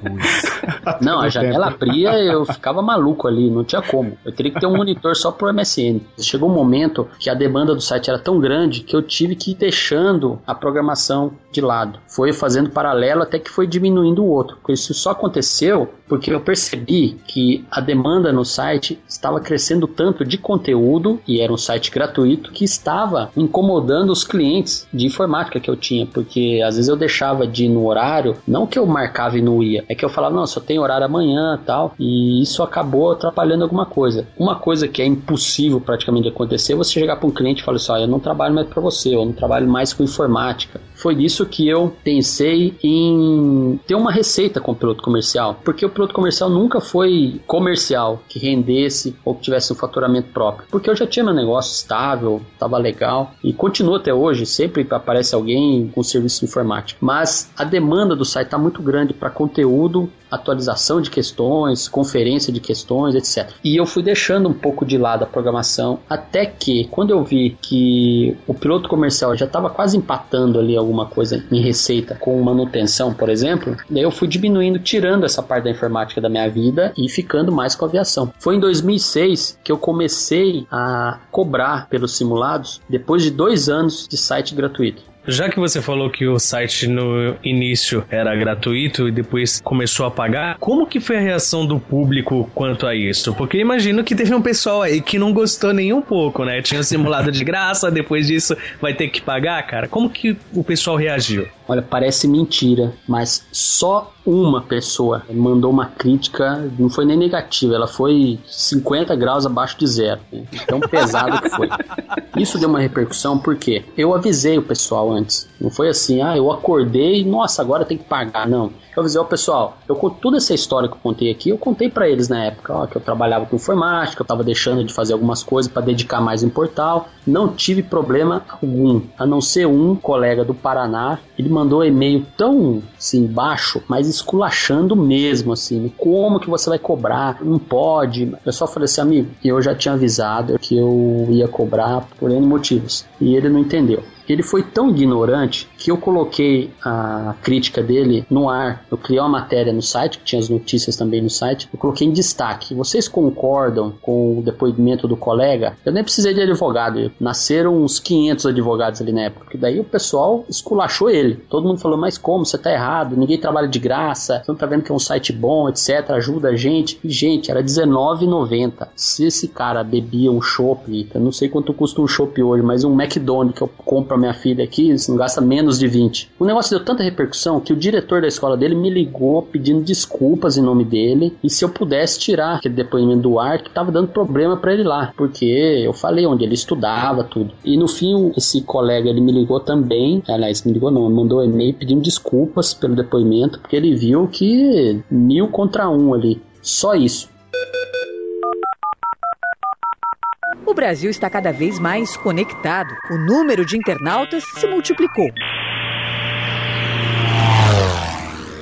Não, a janela abria eu ficava maluco ali, não tinha como. Eu teria que ter um monitor só pro MSN. Chegou um momento que a demanda do site era tão grande que eu tive que ir deixando a programação de lado. Foi fazendo paralelo até que foi diminuindo o outro. Isso só aconteceu porque eu percebi que a demanda no site estava crescendo tanto de conteúdo, e era um site gratuito, que estava incomodando os clientes de informática que eu tinha, porque às vezes eu deixava de ir no horário, não que eu marcava e não ia, é que eu falava, não, só tem horário amanhã tal, e isso acabou atrapalhando alguma coisa. Uma coisa que é impossível praticamente acontecer é você chegar para um cliente e falar assim, ó, eu não trabalho mais para você, eu não trabalho mais com informática. Foi nisso que eu pensei em ter uma receita com o piloto comercial, porque o piloto comercial nunca foi comercial, que rendesse ou que tivesse um faturamento próprio. Porque eu já tinha meu negócio estável, estava legal e continua até hoje, sempre aparece alguém com serviço informático. Mas a demanda do site está muito grande para conteúdo, atualização de questões, conferência de questões, etc. E eu fui deixando um pouco de lado a programação até que quando eu vi que o piloto comercial já estava quase empatando ali alguma coisa em receita com manutenção, por exemplo, daí eu fui diminuindo, tirando essa parte da informática da minha vida e ficando mais com a aviação. Foi em 2006 que eu comecei comecei a cobrar pelos simulados depois de dois anos de site gratuito. Já que você falou que o site no início era gratuito e depois começou a pagar, como que foi a reação do público quanto a isso? Porque imagino que teve um pessoal aí que não gostou nem um pouco, né? Tinha simulado de graça, depois disso vai ter que pagar, cara. Como que o pessoal reagiu? Olha, parece mentira, mas só uma pessoa mandou uma crítica, não foi nem negativa, ela foi 50 graus abaixo de zero. Né? Tão pesado que foi. Isso deu uma repercussão porque eu avisei o pessoal antes. Não foi assim, ah, eu acordei nossa, agora tem que pagar. Não eu avisei o pessoal, eu toda essa história que eu contei aqui, eu contei para eles na época, ó, que eu trabalhava com informática, eu tava deixando de fazer algumas coisas para dedicar mais em portal, não tive problema algum, a não ser um colega do Paraná, ele mandou um e-mail tão assim baixo, mas esculachando mesmo assim, como que você vai cobrar? Não pode. Eu só falei assim, amigo, eu já tinha avisado que eu ia cobrar por N motivos, e ele não entendeu ele foi tão ignorante que eu coloquei a crítica dele no ar. Eu criei uma matéria no site, que tinha as notícias também no site. Eu coloquei em destaque. Vocês concordam com o depoimento do colega? Eu nem precisei de advogado. Nasceram uns 500 advogados ali na época. Porque daí o pessoal esculachou ele. Todo mundo falou, mas como? Você tá errado. Ninguém trabalha de graça. Você não tá vendo que é um site bom, etc. Ajuda a gente. E, gente, era R$19,90. Se esse cara bebia um chopp, eu não sei quanto custa um chopp hoje, mas um McDonald's que eu compro minha filha aqui, não gasta menos de 20. O negócio deu tanta repercussão que o diretor da escola dele me ligou pedindo desculpas em nome dele e se eu pudesse tirar aquele depoimento do ar que tava dando problema para ele lá, porque eu falei onde ele estudava, tudo. E no fim, esse colega ele me ligou também, aliás, me ligou não, mandou um e-mail pedindo desculpas pelo depoimento, porque ele viu que mil contra um ali. Só isso. O Brasil está cada vez mais conectado. O número de internautas se multiplicou.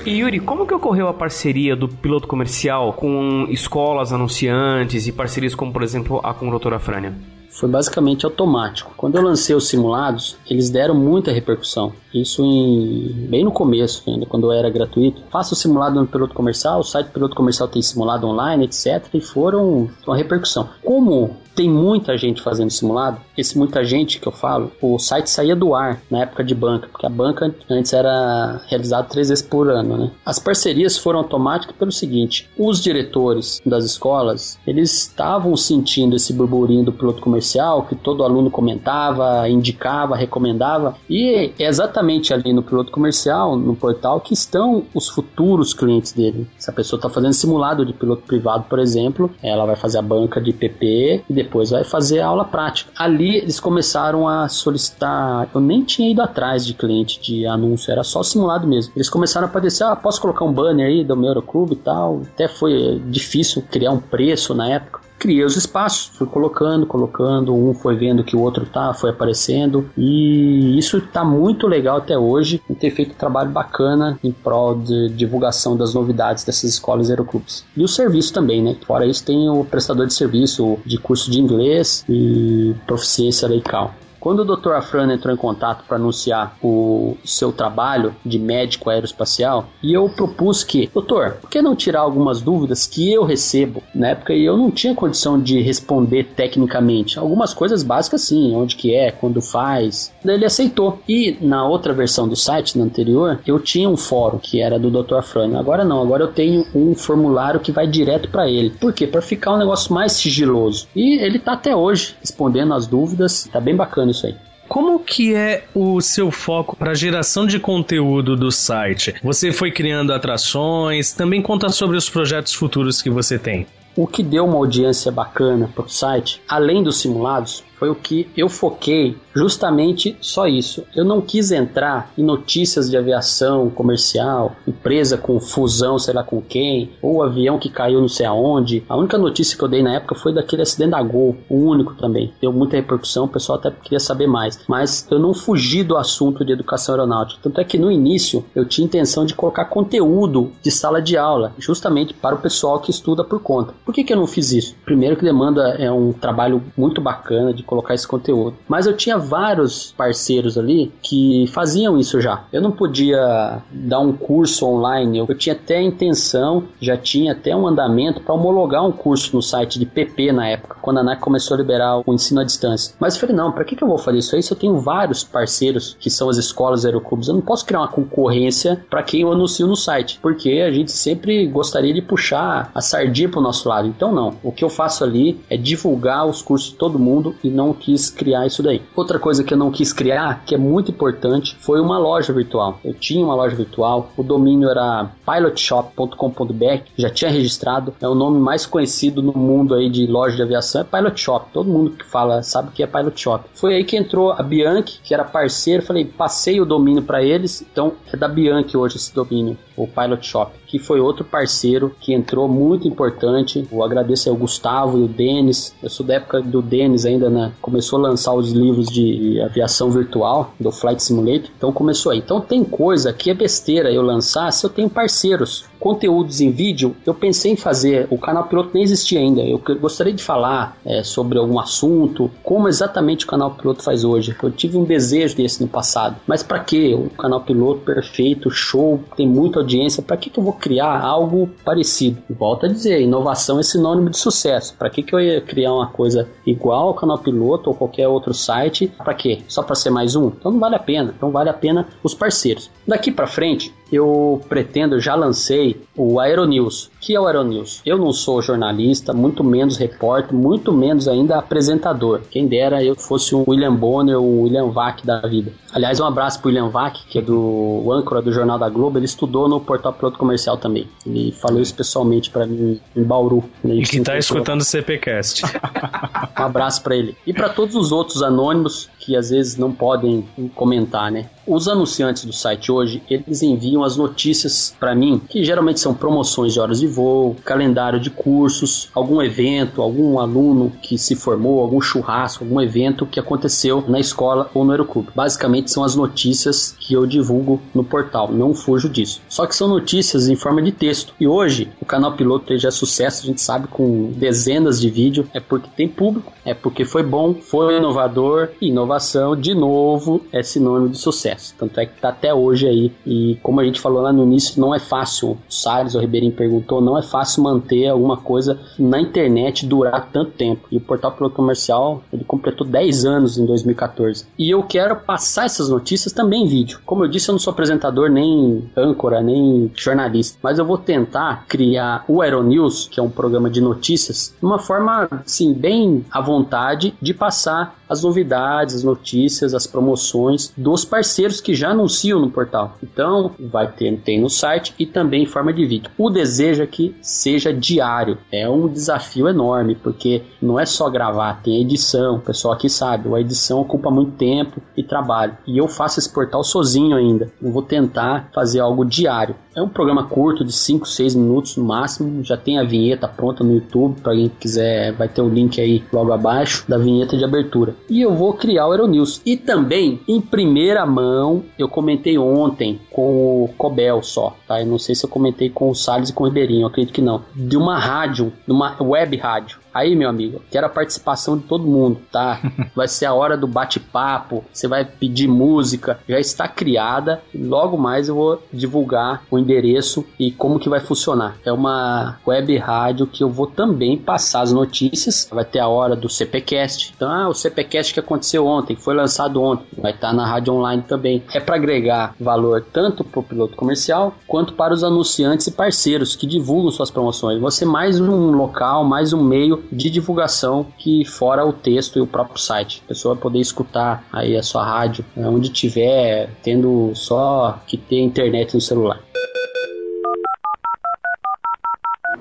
E Yuri, como que ocorreu a parceria do piloto comercial com escolas anunciantes e parcerias como, por exemplo, a com a doutora Frânia? foi basicamente automático. Quando eu lancei os simulados, eles deram muita repercussão. Isso em, bem no começo, ainda quando eu era gratuito. Faço o simulado no piloto comercial, o site piloto comercial tem simulado online, etc. E foram uma repercussão. Como tem muita gente fazendo simulado. Esse muita gente que eu falo, o site saía do ar na época de banca, porque a banca antes era realizada três vezes por ano, né? As parcerias foram automáticas pelo seguinte: os diretores das escolas eles estavam sentindo esse burburinho do piloto comercial que todo aluno comentava, indicava, recomendava, e é exatamente ali no piloto comercial, no portal, que estão os futuros clientes dele. Se a pessoa está fazendo simulado de piloto privado, por exemplo, ela vai fazer a banca de PP e depois vai fazer a aula prática. Ali eles começaram a solicitar. Eu nem tinha ido atrás de cliente de anúncio, era só simulado mesmo. Eles começaram a aparecer: ah, posso colocar um banner aí do meu Euroclube e tal. Até foi difícil criar um preço na época criei os espaços, fui colocando, colocando, um foi vendo que o outro tá, foi aparecendo e isso tá muito legal até hoje, e ter feito um trabalho bacana em prol de divulgação das novidades dessas escolas aeroclubes. E o serviço também, né? Fora isso tem o prestador de serviço de curso de inglês e proficiência leical. Quando o Dr. Afrano entrou em contato para anunciar o seu trabalho de médico aeroespacial, e eu propus que, doutor, por que não tirar algumas dúvidas que eu recebo? Na época eu não tinha condição de responder tecnicamente. Algumas coisas básicas sim, onde que é, quando faz. Ele aceitou. E na outra versão do site, na anterior, eu tinha um fórum que era do Dr. Afrano. Agora não, agora eu tenho um formulário que vai direto para ele. Por quê? Para ficar um negócio mais sigiloso. E ele tá até hoje respondendo as dúvidas. Tá bem bacana isso aí. Como que é o seu foco para geração de conteúdo do site? Você foi criando atrações? Também conta sobre os projetos futuros que você tem. O que deu uma audiência bacana para o site, além dos simulados, foi o que eu foquei justamente só isso. Eu não quis entrar em notícias de aviação comercial, empresa com fusão, sei lá com quem, ou avião que caiu não sei aonde. A única notícia que eu dei na época foi daquele acidente da Gol, o único também. Deu muita repercussão, o pessoal até queria saber mais. Mas eu não fugi do assunto de educação aeronáutica. Tanto é que no início eu tinha intenção de colocar conteúdo de sala de aula, justamente para o pessoal que estuda por conta. Por que, que eu não fiz isso? Primeiro que demanda é um trabalho muito bacana de colocar esse conteúdo. Mas eu tinha vários parceiros ali que faziam isso já. Eu não podia dar um curso online, eu tinha até a intenção, já tinha até um andamento para homologar um curso no site de PP na época, quando a ANAC começou a liberar o ensino à distância. Mas eu falei, não, para que, que eu vou fazer isso aí se eu tenho vários parceiros que são as escolas aeroclubes? Eu não posso criar uma concorrência para quem eu anuncio no site, porque a gente sempre gostaria de puxar a sardinha para o nosso lado. Então, não. O que eu faço ali é divulgar os cursos de todo mundo e não quis criar isso daí. Outra coisa que eu não quis criar, que é muito importante, foi uma loja virtual. Eu tinha uma loja virtual, o domínio era pilotshop.com.br, já tinha registrado, é o nome mais conhecido no mundo aí de loja de aviação, é Pilot Shop. Todo mundo que fala sabe que é Pilot Shop. Foi aí que entrou a Bianchi, que era parceiro, falei, passei o domínio para eles, então é da Bianchi hoje esse domínio, o Pilot Shop, que foi outro parceiro que entrou muito importante. Eu agradeço aí o Gustavo e o Denis. Eu sou da época do Denis ainda, Começou a lançar os livros de aviação virtual do Flight Simulator. Então começou aí. Então tem coisa que é besteira eu lançar se eu tenho parceiros conteúdos em vídeo, eu pensei em fazer. O canal piloto nem existia ainda. Eu gostaria de falar é, sobre algum assunto, como exatamente o canal piloto faz hoje. Eu tive um desejo desse no passado. Mas para que? O canal piloto perfeito, show, tem muita audiência. Para que, que eu vou criar algo parecido? Volto a dizer, inovação é sinônimo de sucesso. Para que, que eu ia criar uma coisa igual ao canal piloto ou qualquer outro site? Para quê? Só para ser mais um? Então não vale a pena. Então vale a pena os parceiros. Daqui para frente, eu pretendo, já lancei o Aeronews. que é o Aeronews? Eu não sou jornalista, muito menos repórter, muito menos ainda apresentador. Quem dera eu fosse um William Bonner ou um William Vac da vida. Aliás, um abraço pro William Vac, que é do âncora do Jornal da Globo. Ele estudou no Portal Piloto Comercial também. Ele falou isso pessoalmente para mim em Bauru. E que tá escutando o CPcast. Um abraço para ele. E para todos os outros anônimos que às vezes não podem comentar, né? Os anunciantes do site hoje, eles enviam as notícias para mim, que geralmente são promoções de horas de voo, calendário de cursos, algum evento, algum aluno que se formou, algum churrasco, algum evento que aconteceu na escola ou no aeroclube. Basicamente são as notícias que eu divulgo no portal, não fujo disso. Só que são notícias em forma de texto. E hoje, o canal Piloto já é sucesso, a gente sabe, com dezenas de vídeos, é porque tem público, é porque foi bom, foi inovador, inovação, de novo, é sinônimo de sucesso. Tanto é que tá até hoje aí. E como a gente falou lá no início, não é fácil. Salles, o Ribeirinho perguntou, não é fácil manter alguma coisa na internet durar tanto tempo. E o Portal Piloto Comercial, ele completou 10 anos em 2014. E eu quero passar essas notícias também em vídeo. Como eu disse, eu não sou apresentador, nem âncora, nem jornalista. Mas eu vou tentar criar o Aeronews, que é um programa de notícias, de uma forma, assim, bem à vontade de passar as novidades, as notícias, as promoções dos parceiros que já anunciam no portal. Então, vai ter tem no site e também em forma de vídeo. O desejo é que seja diário. É um desafio enorme, porque não é só gravar, tem edição. O pessoal aqui sabe, a edição ocupa muito tempo e trabalho. E eu faço esse portal sozinho ainda. Eu vou tentar fazer algo diário. É um programa curto, de 5, 6 minutos no máximo. Já tem a vinheta pronta no YouTube. Para quem quiser, vai ter o link aí logo abaixo da vinheta de abertura. E eu vou criar o Aeronews. E também, em primeira mão, eu comentei ontem com o Cobel só, tá? Eu não sei se eu comentei com o Salles e com o Ribeirinho, acredito que não. De uma rádio, numa web rádio. Aí, meu amigo, quero a participação de todo mundo, tá? Vai ser a hora do bate-papo, você vai pedir música, já está criada. Logo mais eu vou divulgar o endereço e como que vai funcionar. É uma web rádio que eu vou também passar as notícias. Vai ter a hora do CPcast. Então, ah, o CPcast que aconteceu ontem, foi lançado ontem, vai estar na rádio online também. É para agregar valor tanto para o piloto comercial quanto para os anunciantes e parceiros que divulgam suas promoções. Ser mais um local, mais um meio de divulgação que fora o texto e o próprio site. A pessoa poder escutar aí a sua rádio né, onde tiver, tendo só que ter internet no celular.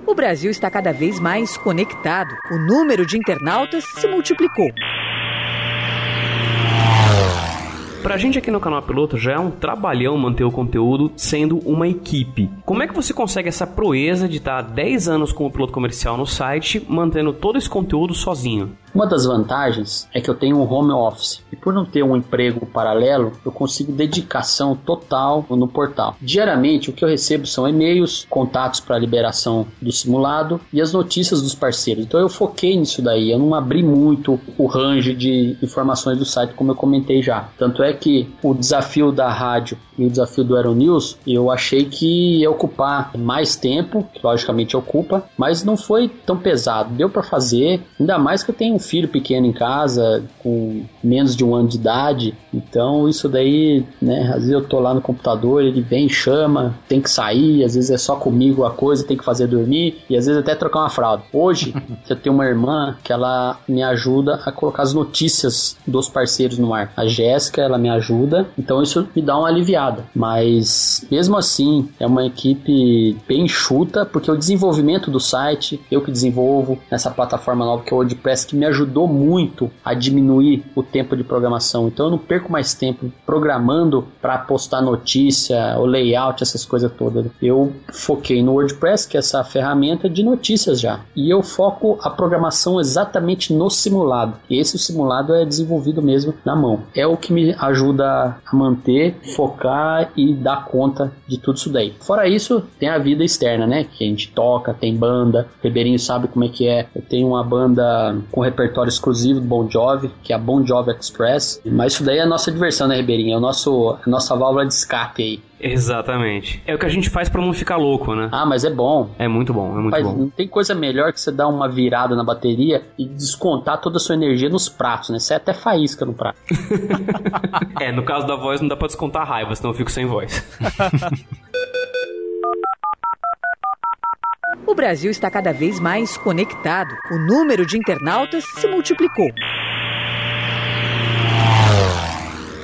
O Brasil está cada vez mais conectado. O número de internautas se multiplicou. Pra gente aqui no canal Piloto já é um trabalhão manter o conteúdo sendo uma equipe. Como é que você consegue essa proeza de estar 10 anos como piloto comercial no site, mantendo todo esse conteúdo sozinho? Uma das vantagens é que eu tenho um home office e por não ter um emprego paralelo, eu consigo dedicação total no portal. Diariamente, o que eu recebo são e-mails, contatos para liberação do simulado e as notícias dos parceiros. Então eu foquei nisso daí, eu não abri muito o range de informações do site como eu comentei já. Tanto é que o desafio da rádio e o desafio do Aeronews, eu achei que ia ocupar mais tempo, que logicamente ocupa, mas não foi tão pesado. Deu para fazer, ainda mais que eu tenho um filho pequeno em casa, com menos de um ano de idade, então isso daí, né, às vezes eu tô lá no computador, ele vem, chama, tem que sair, às vezes é só comigo a coisa, tem que fazer dormir, e às vezes até trocar uma fralda. Hoje, eu tenho uma irmã que ela me ajuda a colocar as notícias dos parceiros no ar. A Jéssica, ela me ajuda, então isso me dá uma aliviada. Mas, mesmo assim, é uma equipe bem enxuta, porque o desenvolvimento do site, eu que desenvolvo nessa plataforma nova que é o WordPress, que me ajudou muito a diminuir o tempo de programação. Então eu não perco mais tempo programando para postar notícia, o layout, essas coisas todas. Eu foquei no WordPress, que é essa ferramenta de notícias já. E eu foco a programação exatamente no simulado. E esse simulado é desenvolvido mesmo na mão. É o que me ajuda a manter, focar e dar conta de tudo isso daí. Fora isso, tem a vida externa, né? Que a gente toca, tem banda. O Ribeirinho sabe como é que é. Eu tenho uma banda com repertório exclusivo do Bon Jovi, que é a Bon Jovi Express. Mas isso daí é a nossa diversão, né, Ribeirinho? É o nosso, a nossa válvula de escape aí. Exatamente. É o que a gente faz para não ficar louco, né? Ah, mas é bom. É muito bom, é muito Mas bom. não tem coisa melhor que você dar uma virada na bateria e descontar toda a sua energia nos pratos, né? Você é até faísca no prato. É, no caso da voz não dá pra descontar a raiva, senão eu fico sem voz. O Brasil está cada vez mais conectado. O número de internautas se multiplicou.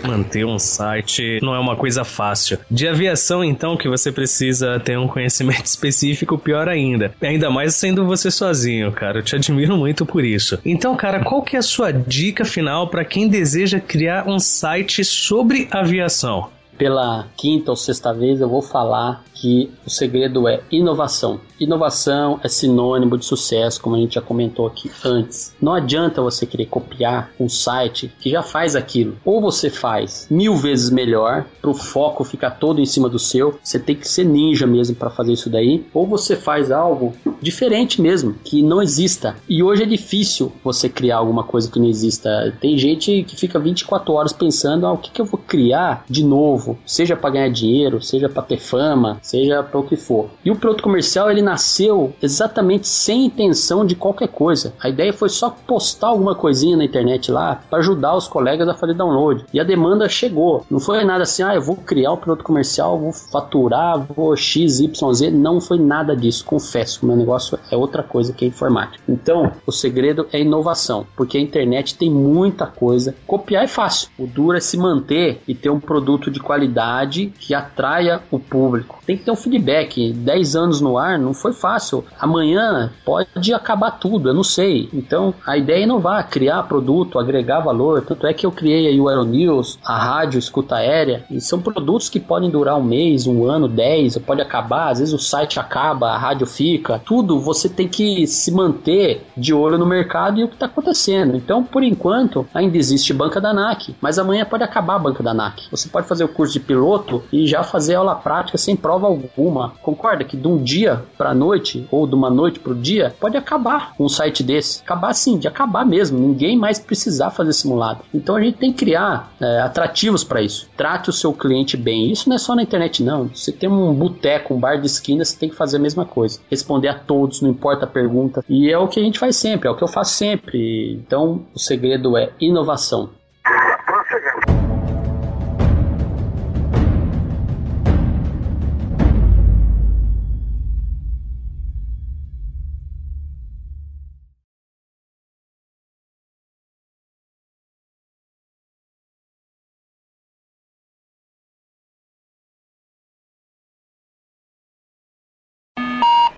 Manter um site não é uma coisa fácil. De aviação, então, que você precisa ter um conhecimento específico, pior ainda. Ainda mais sendo você sozinho, cara. Eu te admiro muito por isso. Então, cara, qual que é a sua dica final para quem deseja criar um site sobre aviação? Pela quinta ou sexta vez eu vou falar que o segredo é inovação. Inovação é sinônimo de sucesso, como a gente já comentou aqui antes. Não adianta você querer copiar um site que já faz aquilo. Ou você faz mil vezes melhor, para o foco ficar todo em cima do seu. Você tem que ser ninja mesmo para fazer isso daí. Ou você faz algo diferente mesmo, que não exista. E hoje é difícil você criar alguma coisa que não exista. Tem gente que fica 24 horas pensando: ah, o que, que eu vou criar de novo? Seja para ganhar dinheiro, seja para ter fama, seja para o que for. E o produto comercial ele nasceu exatamente sem intenção de qualquer coisa. A ideia foi só postar alguma coisinha na internet lá para ajudar os colegas a fazer download. E a demanda chegou. Não foi nada assim, ah, eu vou criar o um produto comercial, vou faturar, vou X, Y, Z. Não foi nada disso, confesso. Meu negócio é outra coisa que é informática. Então, o segredo é inovação, porque a internet tem muita coisa. Copiar é fácil. O duro é se manter e ter um produto de qualidade que atraia o público. Tem que ter um feedback. 10 anos no ar não foi fácil. Amanhã pode acabar tudo, eu não sei. Então a ideia é inovar, criar produto, agregar valor. Tanto é que eu criei aí o Aeronews, a rádio escuta aérea, e são produtos que podem durar um mês, um ano, dez, pode acabar, às vezes o site acaba, a rádio fica. Tudo você tem que se manter de olho no mercado e o que está acontecendo. Então, por enquanto, ainda existe banca da NAC, mas amanhã pode acabar a banca da NAC. Você pode fazer o curso de piloto e já fazer aula prática sem prova alguma. Concorda que de um dia para noite ou de uma noite para o dia pode acabar um site desse? Acabar sim, de acabar mesmo. Ninguém mais precisar fazer simulado. Então a gente tem que criar é, atrativos para isso. Trate o seu cliente bem. Isso não é só na internet, não. Você tem um boteco, um bar de esquina, você tem que fazer a mesma coisa. Responder a todos, não importa a pergunta. E é o que a gente faz sempre, é o que eu faço sempre. Então o segredo é inovação.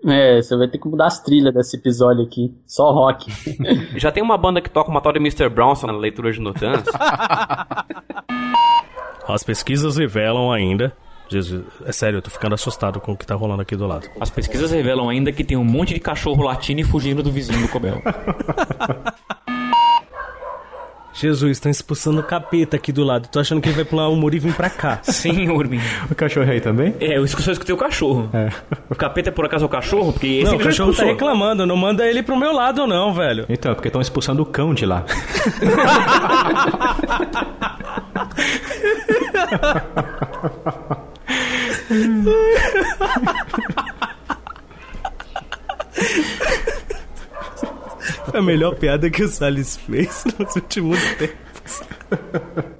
É, você vai ter que mudar as trilhas desse episódio aqui. Só rock. Já tem uma banda que toca uma tal de Mr. Brownson na leitura de Notans. As pesquisas revelam ainda Jesus, é sério, eu tô ficando assustado com o que tá rolando aqui do lado. As pesquisas revelam ainda que tem um monte de cachorro latindo e fugindo do vizinho do Cobel. Jesus, estão expulsando o capeta aqui do lado. Tô achando que ele vai pular o muro e vir pra cá. Sim, Urbin. O cachorro aí também? É, eu só escutei o cachorro. É. O capeta é por acaso o cachorro? Porque esse não, o cachorro tá reclamando. Não manda ele pro meu lado, não, velho. Então, é porque estão expulsando o cão de lá. a melhor piada que o Salles fez nos últimos tempos.